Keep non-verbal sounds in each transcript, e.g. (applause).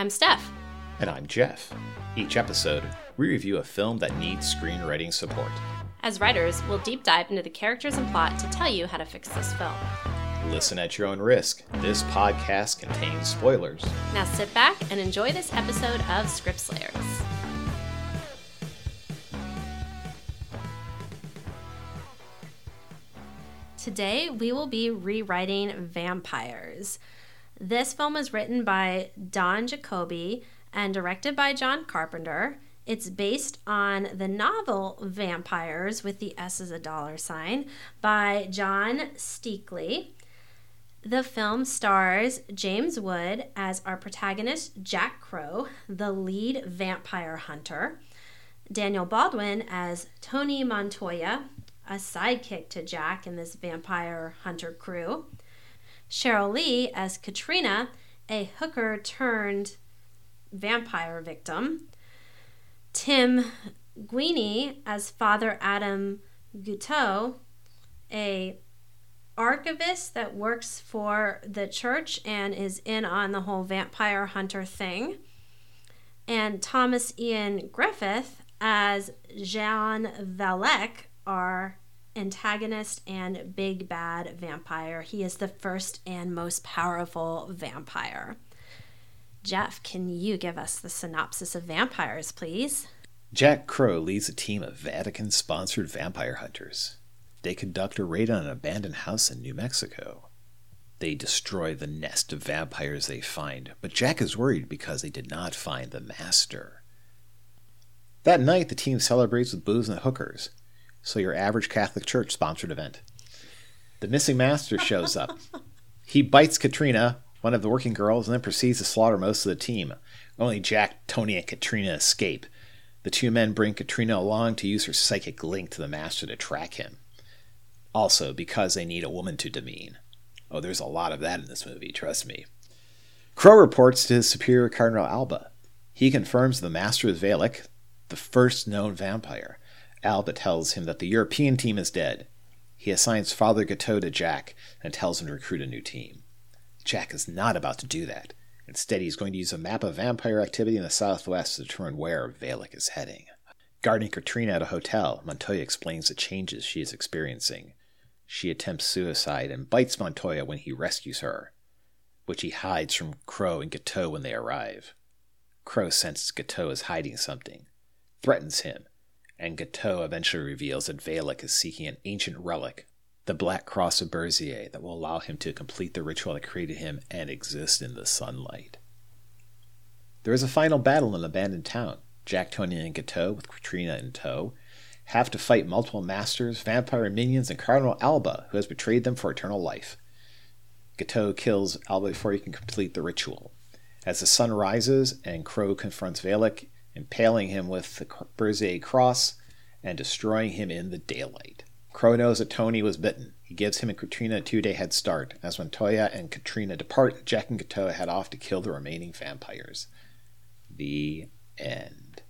I'm Steph. And I'm Jeff. Each episode, we review a film that needs screenwriting support. As writers, we'll deep dive into the characters and plot to tell you how to fix this film. Listen at your own risk. This podcast contains spoilers. Now sit back and enjoy this episode of Script Slayers. Today, we will be rewriting Vampires. This film was written by Don Jakoby and directed by John Carpenter. It's based on the novel Vampires with the S as a dollar sign by John Steakley. The film stars James Wood as our protagonist, Jack Crow, the lead vampire hunter, Daniel Baldwin as Tony Montoya, a sidekick to Jack in this vampire hunter crew, Sheryl Lee as Katrina, a hooker turned vampire victim, Tim Guinee as Father Adam Guiteau, a archivist that works for the church and is in on the whole vampire hunter thing, and Thomas Ian Griffith as Jean Valek, our antagonist and big bad vampire. He is the first and most powerful vampire. Jeff, can you give us the synopsis of vampires, please? Jack Crow leads a team of Vatican sponsored vampire hunters. They conduct a raid on an abandoned house in New Mexico. They destroy the nest of vampires they find, but Jack is worried because they did not find the master. That night, the team celebrates with booze and hookers, so your average Catholic church sponsored event. The missing master shows up. he bites Katrina, one of the working girls, and then proceeds to slaughter most of the team. Only Jack, Tony, and Katrina escape. The two men bring Katrina along to use her psychic link to the master to track him. Also, because they need a woman to demean. Oh, there's a lot of that in this movie, trust me. Crow reports to his superior, Cardinal Alba. He confirms the master is Valek, the first known vampire. Alba tells him that the European team is dead. He assigns Father Guiteau to Jack and tells him to recruit a new team. Jack is not about to do that. Instead, he's going to use a map of vampire activity in the southwest to determine where Valek is heading. Guarding Katrina at a hotel, Montoya explains the changes she is experiencing. She attempts suicide and bites Montoya when he rescues her, which he hides from Crow and Guiteau when they arrive. Crow senses Guiteau is hiding something, threatens him, and Guiteau eventually reveals that Valek is seeking an ancient relic, the Black Cross of Berzier, that will allow him to complete the ritual that created him and exist in the sunlight. There is a final battle in an abandoned town. Jack, Tony, and Guiteau, with Katrina in tow, have to fight multiple masters, vampire minions, and Cardinal Alba, who has betrayed them for eternal life. Guiteau kills Alba before he can complete the ritual. As the sun rises and Crow confronts Valek, impaling him with the Berzier cross and destroying him in the daylight. Crow knows that Tony was bitten. He gives him and Katrina a two day head start. As Montoya and Katrina depart, Jack and Guiteau head off to kill the remaining vampires. The end.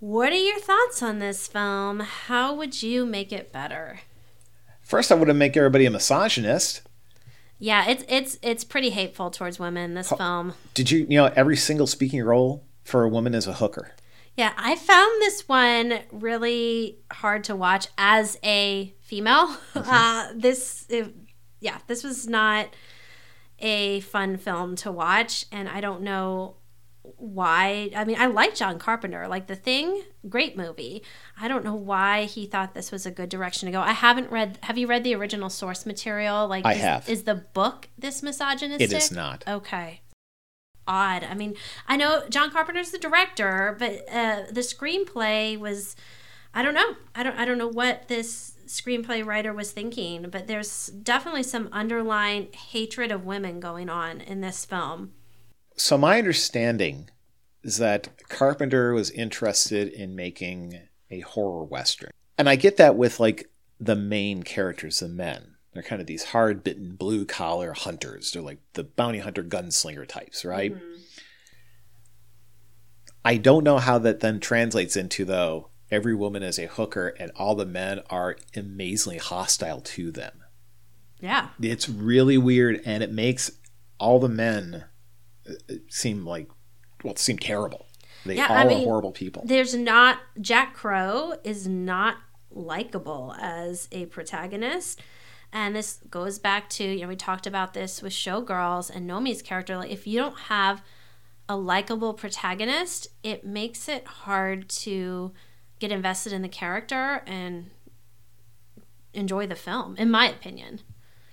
What are your thoughts on this film? How would you make it better? First, I would make everybody a misogynist. Yeah, it's it's it's pretty hateful towards women. This film. Did you you know every single speaking role for a woman is a hooker? Yeah, I found this one really hard to watch as a female. Mm-hmm. (laughs) Uh, this, it, yeah, this was not a fun film to watch, and I don't know why. I mean, I like John Carpenter. Like The Thing, great movie. I don't know why he thought this was a good direction to go. I haven't read. Have you read the original source material? Like, I is, have. Is the book this misogynistic? It is not. Okay odd. I mean, I know John Carpenter's the director, but uh, the screenplay was I don't know. I don't I don't know what this screenplay writer was thinking, but there's definitely some underlying hatred of women going on in this film. So my understanding is that Carpenter was interested in making a horror western. And I get that with like the main characters, the men. They're kind of these hard bitten blue collar hunters. They're like the bounty hunter gunslinger types, right? Mm-hmm. I don't know how that then translates into though every woman is a hooker and all the men are amazingly hostile to them. Yeah. It's really weird and it makes all the men uh, seem like well, seem terrible. They Yeah, all I are horrible people. There's not Jack Crow is not likable as a protagonist. And this goes back to, you know, we talked about this with Showgirls and Nomi's character. Like, if you don't have a likable protagonist, it makes it hard to get invested in the character and enjoy the film, in my opinion.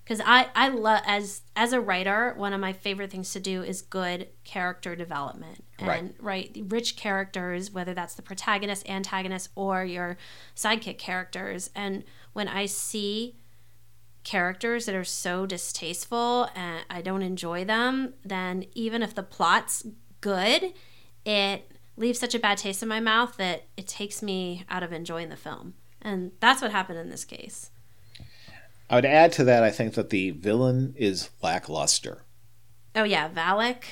Because I, I love as as a writer, one of my favorite things to do is good character development and Right. right rich characters, whether that's the protagonist, antagonist, or your sidekick characters. And when I see characters that are so distasteful and I don't enjoy them, then even if the plot's good, it leaves such a bad taste in my mouth that it takes me out of enjoying the film. And that's what happened in this case. I would add to that, I think that the villain is lackluster. Oh yeah, Valek.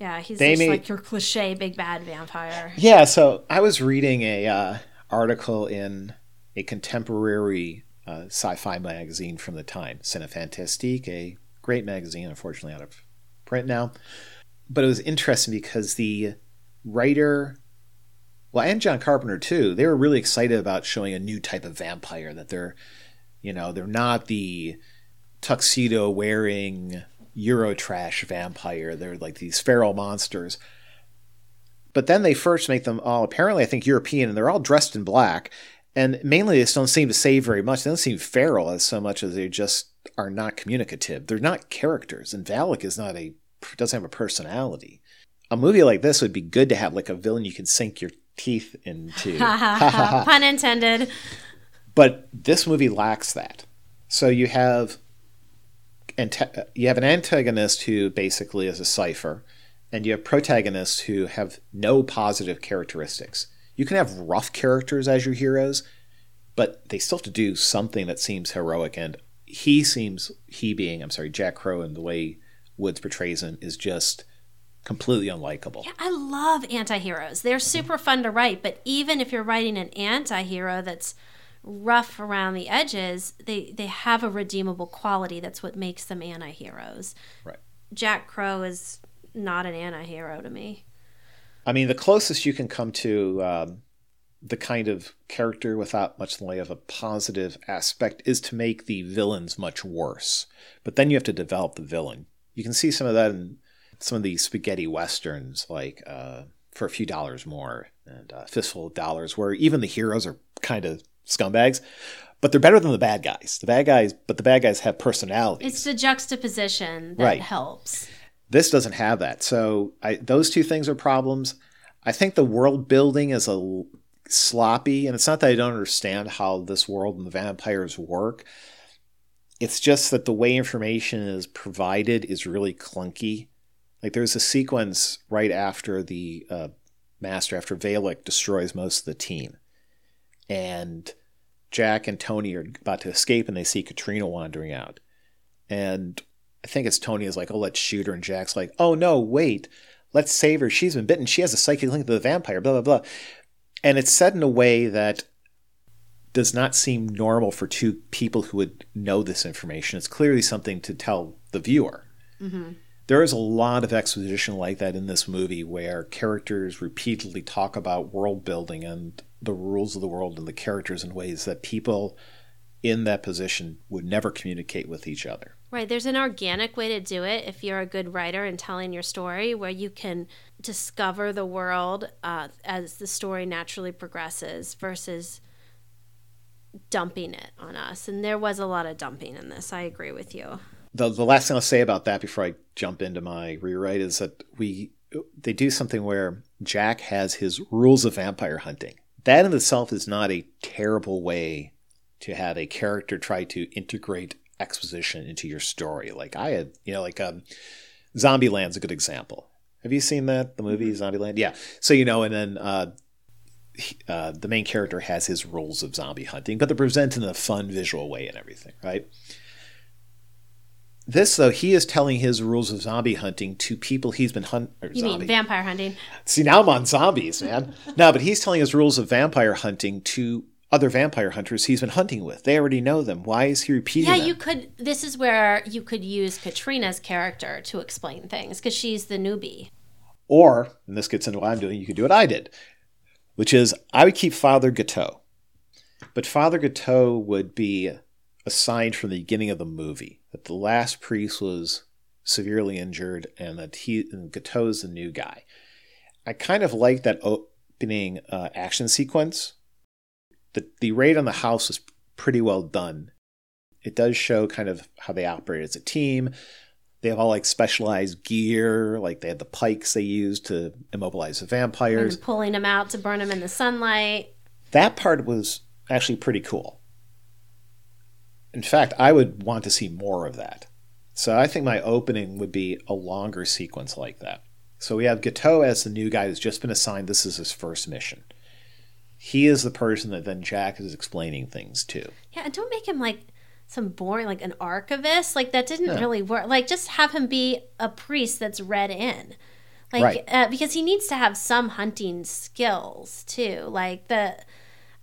Yeah, he's They just made- like your cliche big bad vampire. Yeah, so I was reading a uh, article in a contemporary uh, sci-fi magazine from the time, Cinefantastique, a great magazine, unfortunately out of print now. But it was interesting because the writer, well, and John Carpenter too, they were really excited about showing a new type of vampire that they're, you know, they're not the tuxedo wearing Eurotrash vampire. They're like these feral monsters. But then they first make them all apparently I think European and they're all dressed in black. And mainly they just don't seem to say very much. They don't seem feral as so much as they just are not communicative. They're not characters. And Valek is not a doesn't have a personality. A movie like this would be good to have like a villain you can sink your teeth into. (laughs) Pun intended. But this movie lacks that. So you have anta- you have an antagonist who basically is a cipher, and you have protagonists who have no positive characteristics. You can have rough characters as your heroes, but they still have to do something that seems heroic. And he seems he being I'm sorry Jack Crow and the way Woods portrays him is just completely unlikable. Yeah, I love anti-heroes. They're super fun to write, but even if you're writing an anti-hero that's rough around the edges, they they have a redeemable quality. That's what makes them anti-heroes. Right. Jack Crow is not an anti-hero to me. I mean, the closest you can come to um, the kind of character without much in the way of a positive aspect is to make the villains much worse. But then you have to develop the villain. You can see some of that in some of the spaghetti westerns, like uh, For a Few Dollars More and uh, Fistful of Dollars, where even the heroes are kind of scumbags, but they're better than the bad guys. The bad guys, but the bad guys have personalities. It's the juxtaposition that Right. helps. This doesn't have that. So I, those two things are problems. I think the world building is a sloppy, and it's not that I don't understand how this world and the vampires work. It's just that the way information is provided is really clunky. Like there's a sequence right after the uh, master, after Valek destroys most of the team, and Jack and Tony are about to escape, and they see Katrina wandering out, and think it's Tony is like, oh, let's shoot her. And Jack's like, oh, no, wait, let's save her. She's been bitten. She has a psychic link to the vampire, blah, blah, blah. And it's said in a way that does not seem normal for two people who would know this information. It's clearly something to tell the viewer. Mm-hmm. There is a lot of exposition like that in this movie where characters repeatedly talk about world building and the rules of the world and the characters in ways that people in that position would never communicate with each other. Right. There's an organic way to do it if you're a good writer and telling your story, where you can discover the world uh, as the story naturally progresses versus dumping it on us. And there was a lot of dumping in this. I agree with you. the the last thing I'll say about that before I jump into my rewrite is that we they do something where Jack has his rules of vampire hunting. That in itself is not a terrible way to have a character try to integrate exposition into your story. Like I had, you know, like um, Zombieland's a good example. Have you seen that the movie Zombieland? Yeah. So you know, and then uh, he- uh, the main character has his rules of zombie hunting, but they're presented in a fun visual way and everything, right? This though, he is telling his rules of zombie hunting to people he's been hunting. You mean vampire hunting? See, now I'm on zombies, man. (laughs) no, but he's telling his rules of vampire hunting to other vampire hunters he's been hunting with. They already know them. Why is he repeating Yeah, them? you could. This is where you could use Katrina's character to explain things because she's the newbie. Or, and this gets into what I'm doing, you could do what I did, which is I would keep Father Guiteau. But Father Guiteau would be assigned from the beginning of the movie that the last priest was severely injured and that he and Guiteau's the new guy. I kind of like that opening uh, action sequence. The, the raid on the house was pretty well done. It does show kind of how they operate as a team. They have all like specialized gear, like they had the pikes they used to immobilize the vampires, and pulling them out to burn them in the sunlight. That part was actually pretty cool. In fact, I would want to see more of that. So I think my opening would be a longer sequence like that. So we have Guiteau as the new guy who's just been assigned. This is his first mission. He is the person that then Jack is explaining things to. Yeah, and don't make him like some boring like an archivist. Like that didn't really work. Like just have him be a priest that's read in. Like right. uh, because he needs to have some hunting skills too. Like the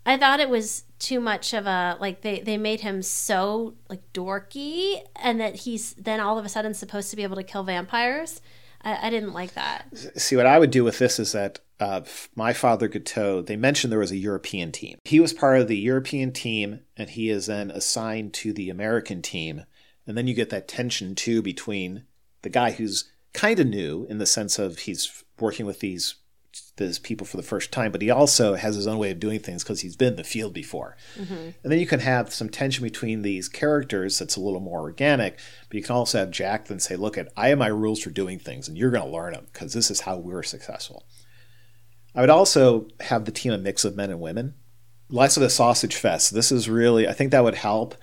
i thought it was too much of a like they they made him so like dorky and that he's then all of a sudden supposed to be able to kill vampires. I, I didn't like that. See what i would do with this is that uh, my father Guiteau, they mentioned there was a European team. He was part of the European team, and he is then assigned to the American team. And then you get that tension too between the guy who's kind of new in the sense of he's working with these these people for the first time, but he also has his own way of doing things because he's been in the field before. Mm-hmm. And then you can have some tension between these characters that's a little more organic, but you can also have Jack then say, "Look, at I have my rules for doing things, and you're going to learn them because this is how we're successful." I would also have the team a mix of men and women. Less of a sausage fest. This is really, I think that would help.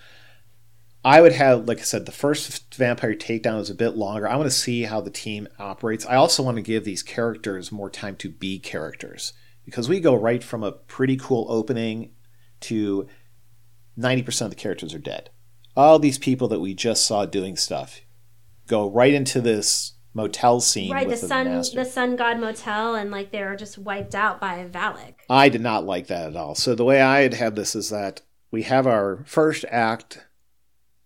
I would have, like I said, the first vampire takedown is a bit longer. I want to see how the team operates. I also want to give these characters more time to be characters because we go right from a pretty cool opening to 90% of the characters are dead. All these people that we just saw doing stuff go right into this motel scene right the, the sun the sun god motel and like they were just wiped out by valek. I did not like that at all. So the way i had had this is that we have our first act.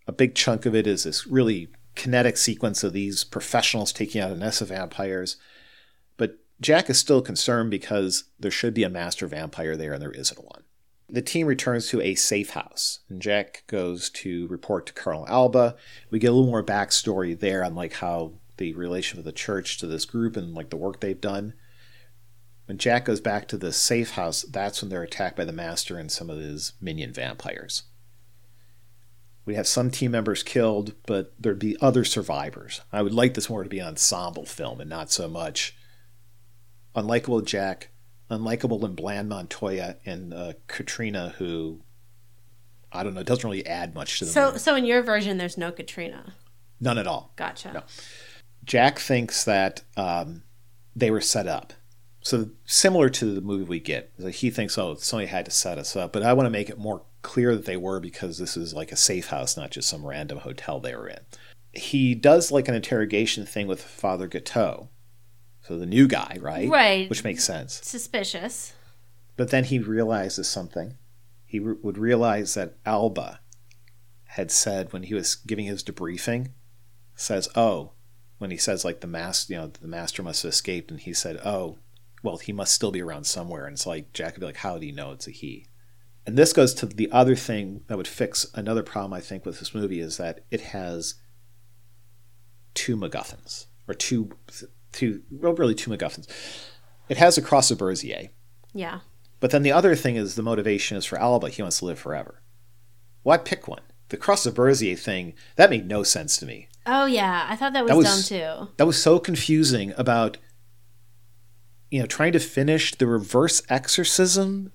A big chunk of it is this really kinetic sequence of these professionals taking out a nest of vampires. But jack is still concerned because there should be a master vampire there and there isn't one. The team returns to a safe house, and Jack goes to report to Colonel Alba. We get a little more backstory there on like how the relation of the church to this group and like the work they've done. When Jack goes back to the safe house, that's when they're attacked by the master and some of his minion vampires. We have some team members killed, but there'd be other survivors. I would like this more to be an ensemble film and not so much unlikable Jack, unlikable and bland Montoya, and uh, Katrina, who I don't know, doesn't really add much to the So, movie. so in your version, there's no Katrina. None at all. Gotcha. No. Jack thinks that um, they were set up. So similar to the movie we get, he thinks, oh, somebody had to set us up. But I want to make it more clear that they were because this is like a safe house, not just some random hotel they were in. He does like an interrogation thing with Father Guiteau. So the new guy, right? Right. Which makes sense. Suspicious. But then he realizes something. He re- would realize that Alba had said when he was giving his debriefing, says, "Oh, when he says like the master, you know, the master must have escaped, and he said, "Oh, well, he must still be around somewhere." And it's like Jack would be like, "How do you know it's a he?" And this goes to the other thing that would fix another problem I think with this movie is that it has two MacGuffins or two, two, well, really two MacGuffins. It has a cross of Berzier. Yeah. But then the other thing is the motivation is for Alba. He wants to live forever. Why pick one? The cross of Berzier thing that made no sense to me. Oh yeah, I thought that was, that was dumb too. That was so confusing about you know trying to finish the reverse exorcism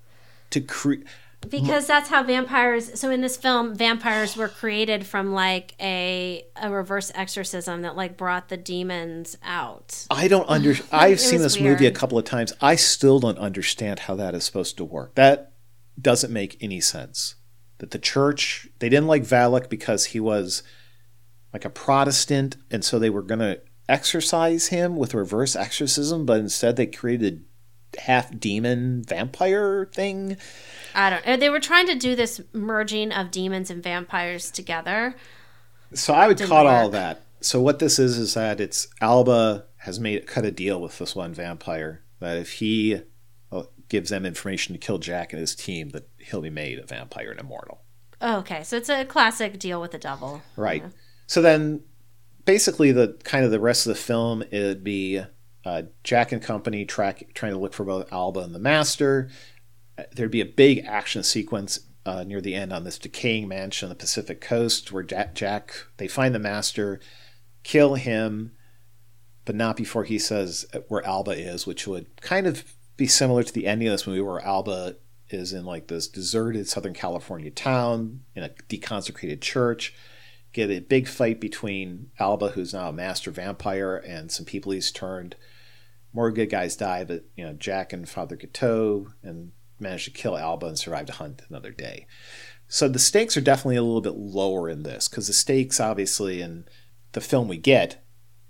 to create because that's how vampires so in this film vampires were created from like a a reverse exorcism that like brought the demons out. I don't under (laughs) i've seen this weird. movie a couple of times. I still don't understand how that is supposed to work. That doesn't make any sense. That the church they didn't like valak because he was like a Protestant, and so they were going to exorcise him with reverse exorcism, but instead they created half demon vampire thing. I don't. Uh, they were trying to do this merging of demons and vampires together. So I would call all that. So what this is is that it's Alba has made cut a deal with this one vampire that if he uh, gives them information to kill Jack and his team, that he'll be made a vampire and immortal. Okay, so it's a classic deal with the devil. Right. So then, basically, the kind of the rest of the film it'd be uh, Jack and company track trying to look for both Alba and the Master. There'd be a big action sequence uh, near the end on this decaying mansion on the Pacific coast where Jack, Jack they find the Master, kill him, but not before he says where Alba is, which would kind of be similar to the ending of this movie where Alba is in like this deserted Southern California town in a deconsecrated church. Get a big fight between Alba, who's now a master vampire, and some people he's turned. More good guys die, but you know Jack and Father Guiteau and manage to kill Alba and survive to hunt another day. So the stakes are definitely a little bit lower in this because the stakes, obviously, in the film we get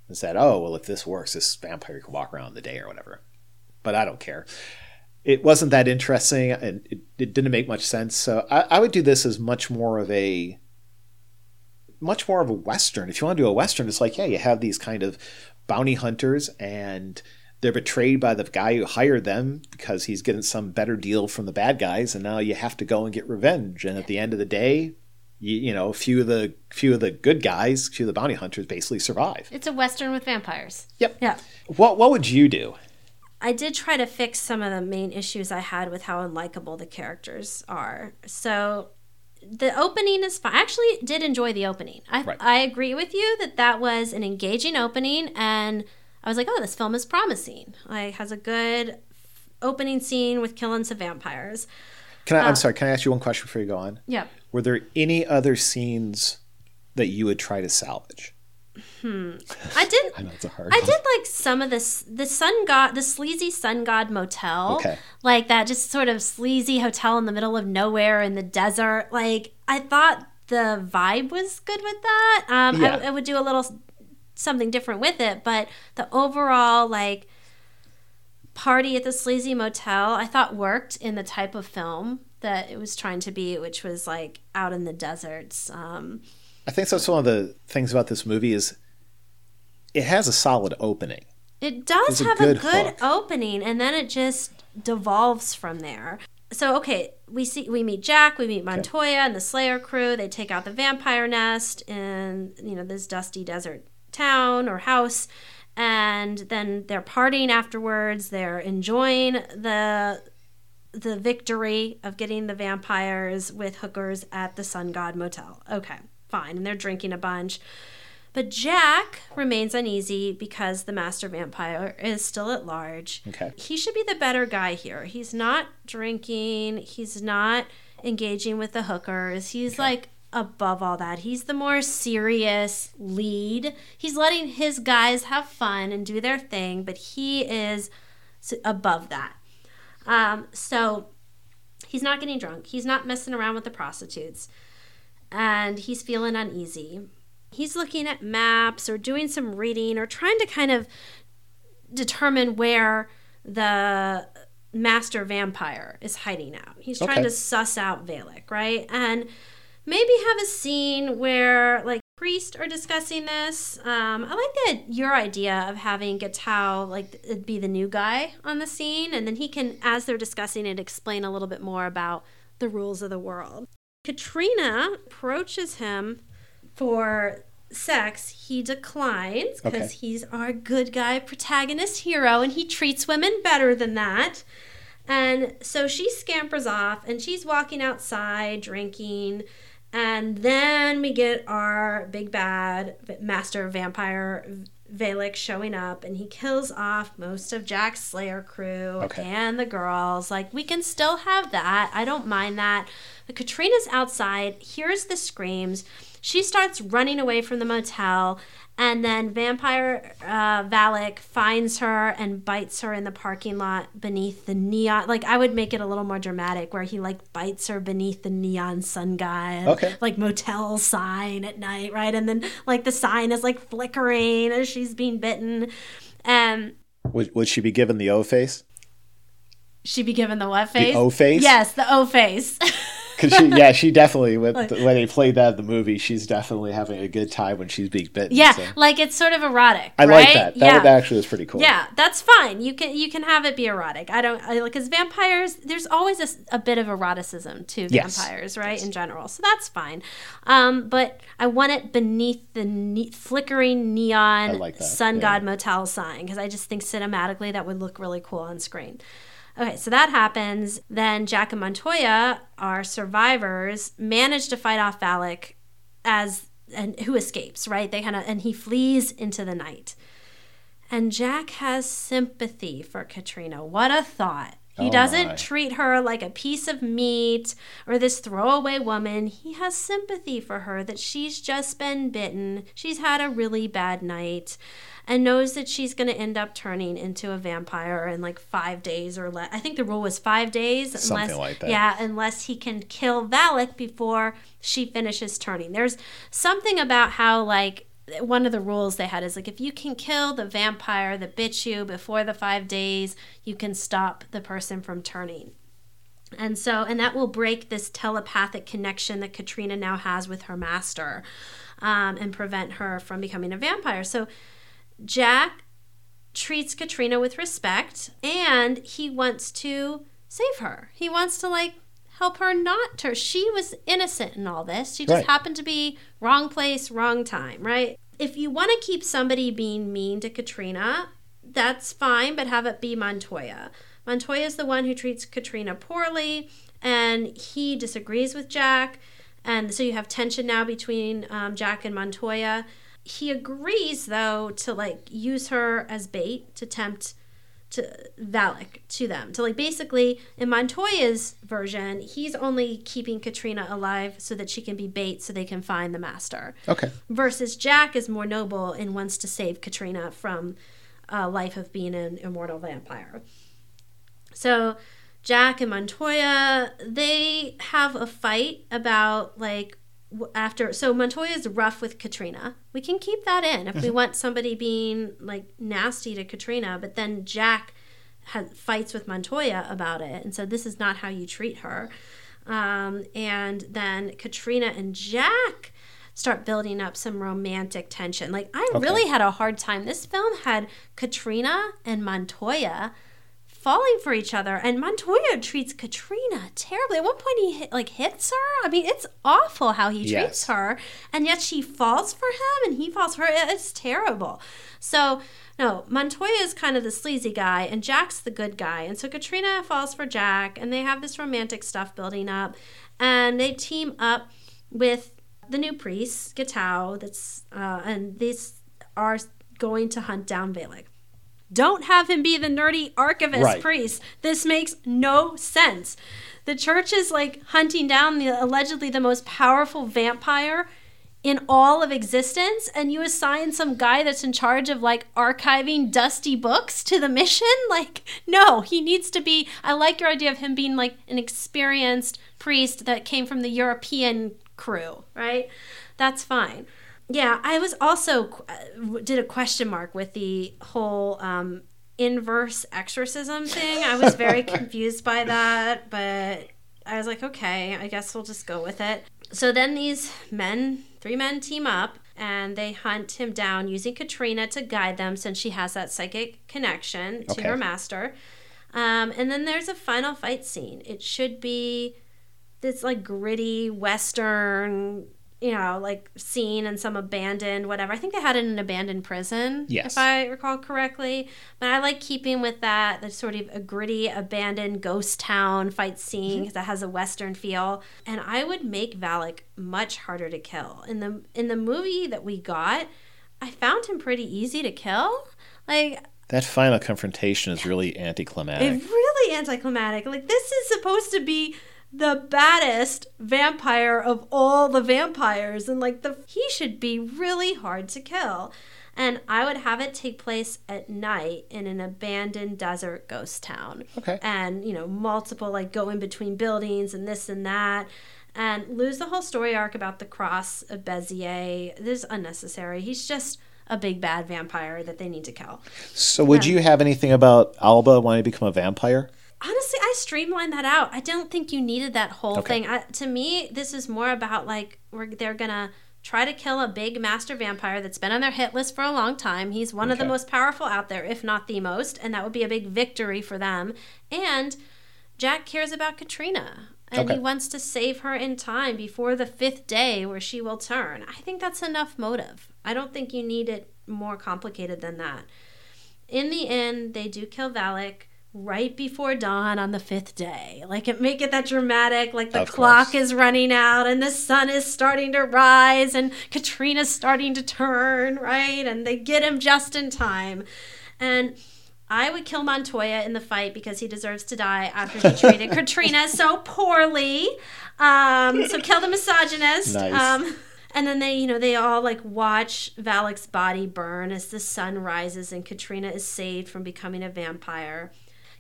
is that oh well, if this works, this vampire can walk around the day or whatever. But I don't care it wasn't that interesting and it, it didn't make much sense. So I, I, would do this as much more of a much more of a western. If you want to do a western, it's like yeah, you have these kind of bounty hunters and they're betrayed by the guy who hired them because he's getting some better deal from the bad guys, and now you have to go and get revenge. And at the end of the day, you, you know, a few of the few of the good guys, few of the bounty hunters, basically survive. It's a western with vampires. Yep. Yeah. What What would you do? I did try to fix some of the main issues I had with how unlikable the characters are. So the opening is fine. I actually did enjoy the opening. I, Right. I agree with you that that was an engaging opening, and I was like, oh, this film is promising. Like, has a good opening scene with killing some vampires. Can I? Uh, I'm sorry. Can I ask you one question before you go on? Yeah. Were there any other scenes that you would try to salvage? I did. (laughs) I know it's a hard. I one. did like some of this, the sun god, the sleazy sun god motel. Okay. Like that just sort of sleazy hotel in the middle of nowhere in the desert. Like I thought the vibe was good with that. Um, Yeah. I, I would do a little something different with it, but the overall like party at the sleazy motel, I thought worked in the type of film that it was trying to be, which was like out in the deserts. Um, I think that's one of the things about this movie is it has a solid opening. It does a have a good good hook. opening, and then it just devolves from there. So okay, we see we meet Jack, we meet Montoya and the Slayer crew. They take out the vampire nest in you know this dusty desert town or house, and then they're partying afterwards. They're enjoying the the victory of getting the vampires with hookers at the Sun God Motel. Okay, fine, and they're drinking a bunch. But Jack remains uneasy because the master vampire is still at large. Okay. He should be the better guy here. He's not drinking, he's not engaging with the hookers. He's like above all that. He's the more serious lead. He's letting his guys have fun and do their thing, but he is above that. Um, so he's not getting drunk. He's not messing around with the prostitutes. And he's feeling uneasy. He's looking at maps or doing some reading or trying to kind of determine where the master vampire is hiding out. He's trying Okay. to suss out Valek, right? And maybe have a scene where like priests are discussing this. Um, I like that your idea of having Guiteau like be the new guy on the scene, and then he can, as they're discussing it, explain a little bit more about the rules of the world. Katrina approaches him for sex. He declines because Okay. he's our good guy protagonist hero, and he treats women better than that. And so she scampers off and she's walking outside drinking. And then we get our big bad master vampire Valek showing up and he kills off most of Jack's Slayer crew Okay. and the girls. Like, we can still have that. I don't mind that. But Katrina's outside, hears the screams. She starts running away from the motel. And then Vampire uh, Valek finds her and bites her in the parking lot beneath the neon. Like I would make it a little more dramatic, where he like bites her beneath the neon sun guy, Okay. like motel sign at night, right? And then like the sign is like flickering as she's being bitten, and Would, would she be given the O face? she be given the what face? The O face? Yes, the O face. (laughs) Cause she, yeah, she definitely when, (laughs) when they played that in the movie, she's definitely having a good time when she's being bitten. Yeah, so. like it's sort of erotic. I right? like that. That, yeah. that actually is pretty cool. Yeah, that's fine. You can you can have it be erotic. I don't I, like because vampires. There's always a bit of eroticism to Yes. vampires, right? In general, so that's fine. Um, but I want it beneath the ne- flickering neon like sun yeah. god motel sign because I just think cinematically that would look really cool on screen. Okay, so that happens. Then Jack and Montoya, our survivors, manage to fight off Valak as and who escapes, right? They kind of and he flees into the night. And Jack has sympathy for Katrina. What a thought. He Oh, doesn't my. treat her like a piece of meat or this throwaway woman. He has sympathy for her that she's just been bitten. She's had a really bad night and knows that she's going to end up turning into a vampire in like five days or less. I think the rule was five days. Something unless, like that. Yeah, unless he can kill Valak before she finishes turning. There's something about how, like, one of the rules they had is like if you can kill the vampire that bit you before the five days, you can stop the person from turning. And so, and that will break this telepathic connection that Katrina now has with her master um, and prevent her from becoming a vampire. So, Jack treats Katrina with respect and he wants to save her. He wants to, like, help her not to. She was innocent in all this. She just Right. happened to be wrong place, wrong time, right? If you want to keep somebody being mean to Katrina, that's fine, but have it be Montoya. Montoya is the one who treats Katrina poorly, and he disagrees with Jack. And so you have tension now between um, Jack and Montoya. He agrees, though, to like use her as bait to tempt to Valak to them. To like basically in Montoya's version, he's only keeping Katrina alive so that she can be bait so they can find the master. Okay. Versus Jack is more noble and wants to save Katrina from a life of being an immortal vampire. So Jack and Montoya, they have a fight about like after so Montoya is rough with Katrina. We can keep that in if we want somebody being like nasty to Katrina, but then Jack has, fights with Montoya about it, and so this is not how you treat her. Um, and then Katrina and Jack start building up some romantic tension. Like I Okay. really had a hard time. This film had Katrina and Montoya falling for each other and Montoya treats Katrina terribly. At one point he hit, like hits her. I mean, it's awful how he treats Yes. her and yet she falls for him and he falls for her. It's terrible. So, no, Montoya is kind of the sleazy guy and Jack's the good guy. And so Katrina falls for Jack and they have this romantic stuff building up and they team up with the new priest, Guiteau, that's uh, and these are going to hunt down Valak. Don't have him be the nerdy archivist Right. priest. This makes no sense. The church is like hunting down the allegedly the most powerful vampire in all of existence, and you assign some guy that's in charge of like archiving dusty books to the mission? (laughs) Like, no, he needs to be. I like your idea of him being like an experienced priest that came from the European crew, right? That's fine. Yeah, I was also uh, did a question mark with the whole um, inverse exorcism thing. I was very (laughs) confused by that, but I was like, okay, I guess we'll just go with it. So then these men, three men, team up and they hunt him down using Katrina to guide them since she has that psychic connection to Okay. her master. Um, and then there's a final fight scene. It should be this like gritty western you know like scene in some abandoned whatever i think they had it in an abandoned prison Yes. if i recall correctly but i like keeping with that the sort of a gritty abandoned ghost town fight scene mm-hmm. because that has a western feel and i would make valek much harder to kill in the in the movie that we got i found him pretty easy to kill like That final confrontation is really anticlimactic. it's really anticlimactic. Like this is supposed to be the baddest vampire of all the vampires and like the he should be really hard to kill. And I would have it take place at night in an abandoned desert ghost town. Okay. And, you know, multiple like go in between buildings and this and that and lose the whole story arc about the cross of Bezier. This is unnecessary. He's just a big bad vampire that they need to kill. So, would you have anything about Alba wanting to become a vampire? Honestly, I streamlined that out. I don't think you needed that whole Okay. thing. I, to me, this is more about like we're, they're gonna try to kill a big master vampire that's been on their hit list for a long time. He's one of the most powerful out there, if not the most, and that would be a big victory for them. And Jack cares about Katrina. And Okay. he wants to save her in time before the fifth day where she will turn. I think that's enough motive. I don't think you need it more complicated than that. In the end, they do kill Valak right before dawn on the fifth day. Like it make it that dramatic, like the Of clock course. is running out and the sun is starting to rise and Katrina's starting to turn, right? And they get him just in time. And I would kill Montoya in the fight because he deserves to die after he (laughs) treated Katrina so poorly. Um, so kill the misogynist. Nice. Um, and then they, you know, they all like watch Valak's body burn as the sun rises and Katrina is saved from becoming a vampire.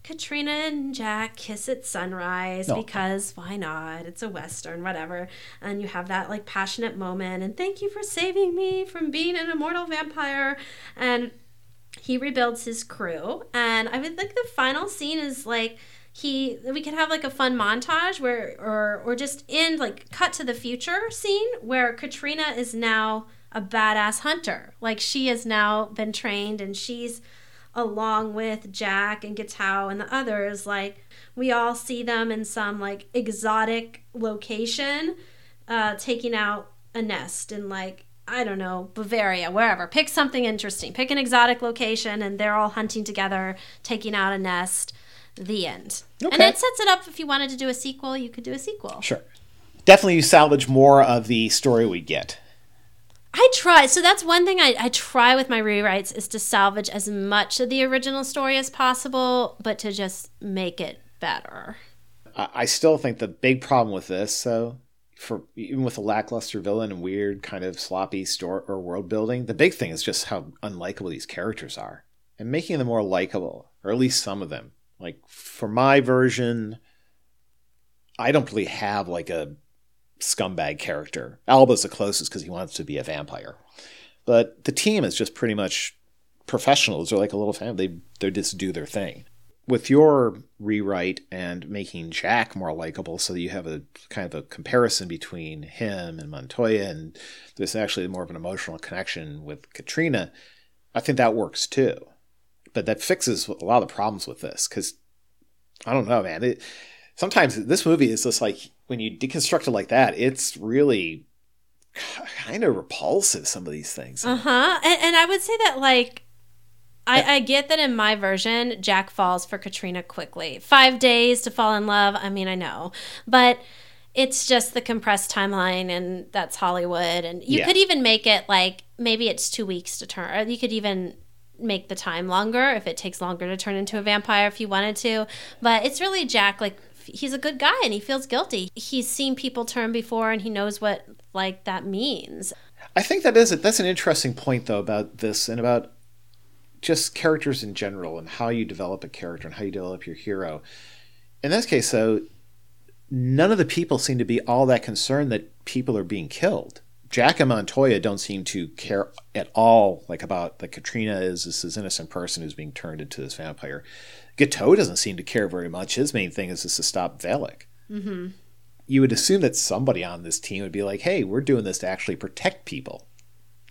Katrina and Jack kiss at sunrise No. because why not? It's a western, whatever. And you have that like passionate moment and thank you for saving me from being an immortal vampire. And he rebuilds his crew and i would think the final scene is like he we could have like a fun montage where or or just end like cut to the future scene where katrina is now a badass hunter like she has now been trained and she's along with jack and Guiteau and the others like we all see them in some like exotic location uh taking out a nest in like I don't know, Bavaria, wherever. Pick something interesting. Pick an exotic location, and they're all hunting together, taking out a nest. The end. And it sets it up if you wanted to do a sequel, you could do a sequel. Sure. Definitely you salvage more of the story we get. I try. So that's one thing I, I try with my rewrites is to salvage as much of the original story as possible, but to just make it better. I still think the big problem with this, though, for even with a lackluster villain and weird kind of sloppy store or world building, the big thing is just how unlikable these characters are, and making them more likable, or at least some of them. Like for my version, I don't really have like a scumbag character. Alba's the closest because he wants to be a vampire, but the team is just pretty much professionals. They're like a little family. They they just do their thing with your rewrite and making Jack more likable so that you have a kind of a comparison between him and Montoya and there's actually more of an emotional connection with Katrina, I think that works too. But that fixes a lot of the problems with this because I don't know, man. It, sometimes this movie is just like when you deconstruct it like that, it's really kind of repulsive. Some of these things. Uh huh. And, and I would say that, like, I, I get that in my version, Jack falls for Katrina quickly. Five days to fall in love. I mean, I know. But it's just the compressed timeline, and that's Hollywood. And you Yeah. could even make it like maybe it's two weeks to turn. Or you could even make the time longer if it takes longer to turn into a vampire if you wanted to. But it's really Jack, like, he's a good guy and he feels guilty. He's seen people turn before and he knows what, like, that means. I think that is it. That's an interesting point, though, about this and about just characters in general and how you develop a character and how you develop your hero. In this case, though, none of the people seem to be all that concerned that people are being killed. Jack and Montoya don't seem to care at all, like about that Katrina is this, this innocent person who's being turned into this vampire. Guiteau doesn't seem to care very much. His main thing is just to stop Valak. Mm-hmm. You would assume that somebody on this team would be like, "Hey, we're doing this to actually protect people."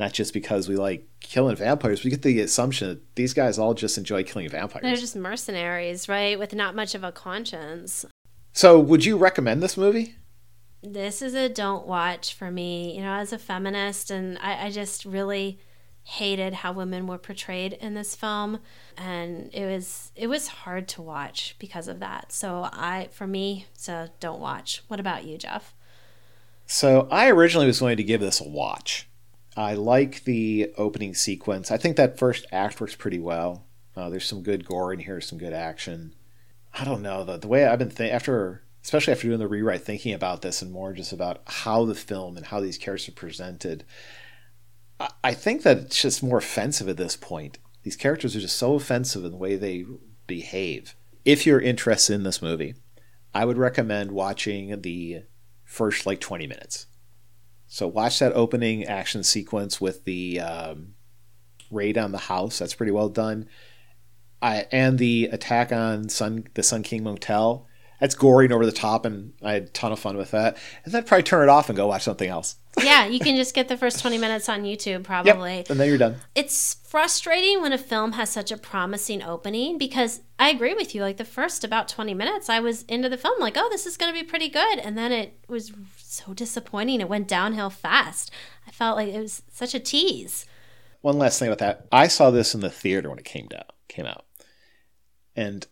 not just because we like killing vampires. We get the assumption that these guys all just enjoy killing vampires. They're just mercenaries, right? With not much of a conscience. so, would you recommend this movie? This is a don't watch for me, you know, as a feminist. And I, I just really hated how women were portrayed in this film. And it was it was hard to watch because of that. So I for me, so don't watch. What about you, Jeff? So, I originally was going to give this a watch. I like the opening sequence. I think that first act works pretty well. Uh, there's some good gore in here, some good action. I don't know the the way I've been thinking after, especially after doing the rewrite, thinking about this and more just about how the film and how these characters are presented. I, think that it's just more offensive at this point. These characters are just so offensive in the way they behave. If you're interested in this movie, I would recommend watching the first like 20 minutes. So watch that opening action sequence with the um, raid on the house. That's pretty well done. I and the attack on Sun the Sun King Motel. That's gory and over the top, and I had a ton of fun with that. And then I'd probably turn it off and go watch something else. (laughs) yeah, you can just get the first 20 minutes on YouTube, probably. Yep, and then you're done. It's frustrating when a film has such a promising opening because I agree with you. Like the first about 20 minutes, I was into the film, like, oh, this is going to be pretty good. And then it was so disappointing. It went downhill fast. I felt like it was such a tease. One last thing about that. I saw this in the theater when it came down, came out. And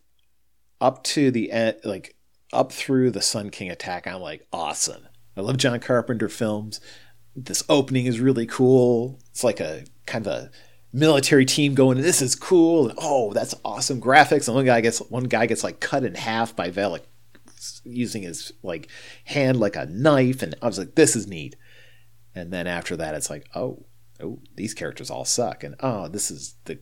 up to the end, like up through the Sun King attack, I'm like, awesome. I love John Carpenter films. This opening is really cool. It's like a kind of a military team going, this is cool. And, oh, that's awesome graphics. And one guy gets one guy gets like cut in half by Valek using his like hand like a knife. And I was like, this is neat. And then after that, it's like, oh, oh, these characters all suck. And oh, this is the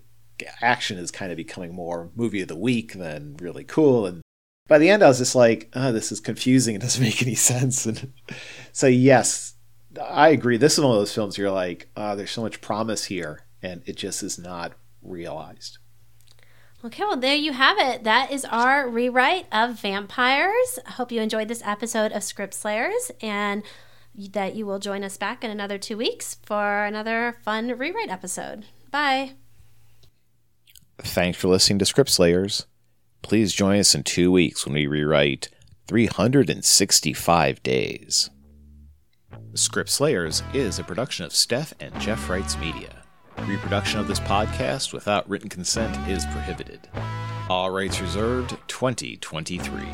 action is kind of becoming more movie of the week than really cool. And by the end, I was just like, oh, this is confusing. It doesn't (laughs) make any sense. And so, yes, I agree. This is one of those films you're like, oh, there's so much promise here, and it just is not realized. Okay, well, there you have it. That is our rewrite of Vampires. I hope you enjoyed this episode of Script Slayers and that you will join us back in another two weeks for another fun rewrite episode. Bye. Thanks for listening to Script Slayers. Please join us in two weeks when we rewrite 365 Days. Script Slayers is a production of Steph and Jeff Wrights Media. Reproduction of this podcast without written consent is prohibited. All rights reserved 2023.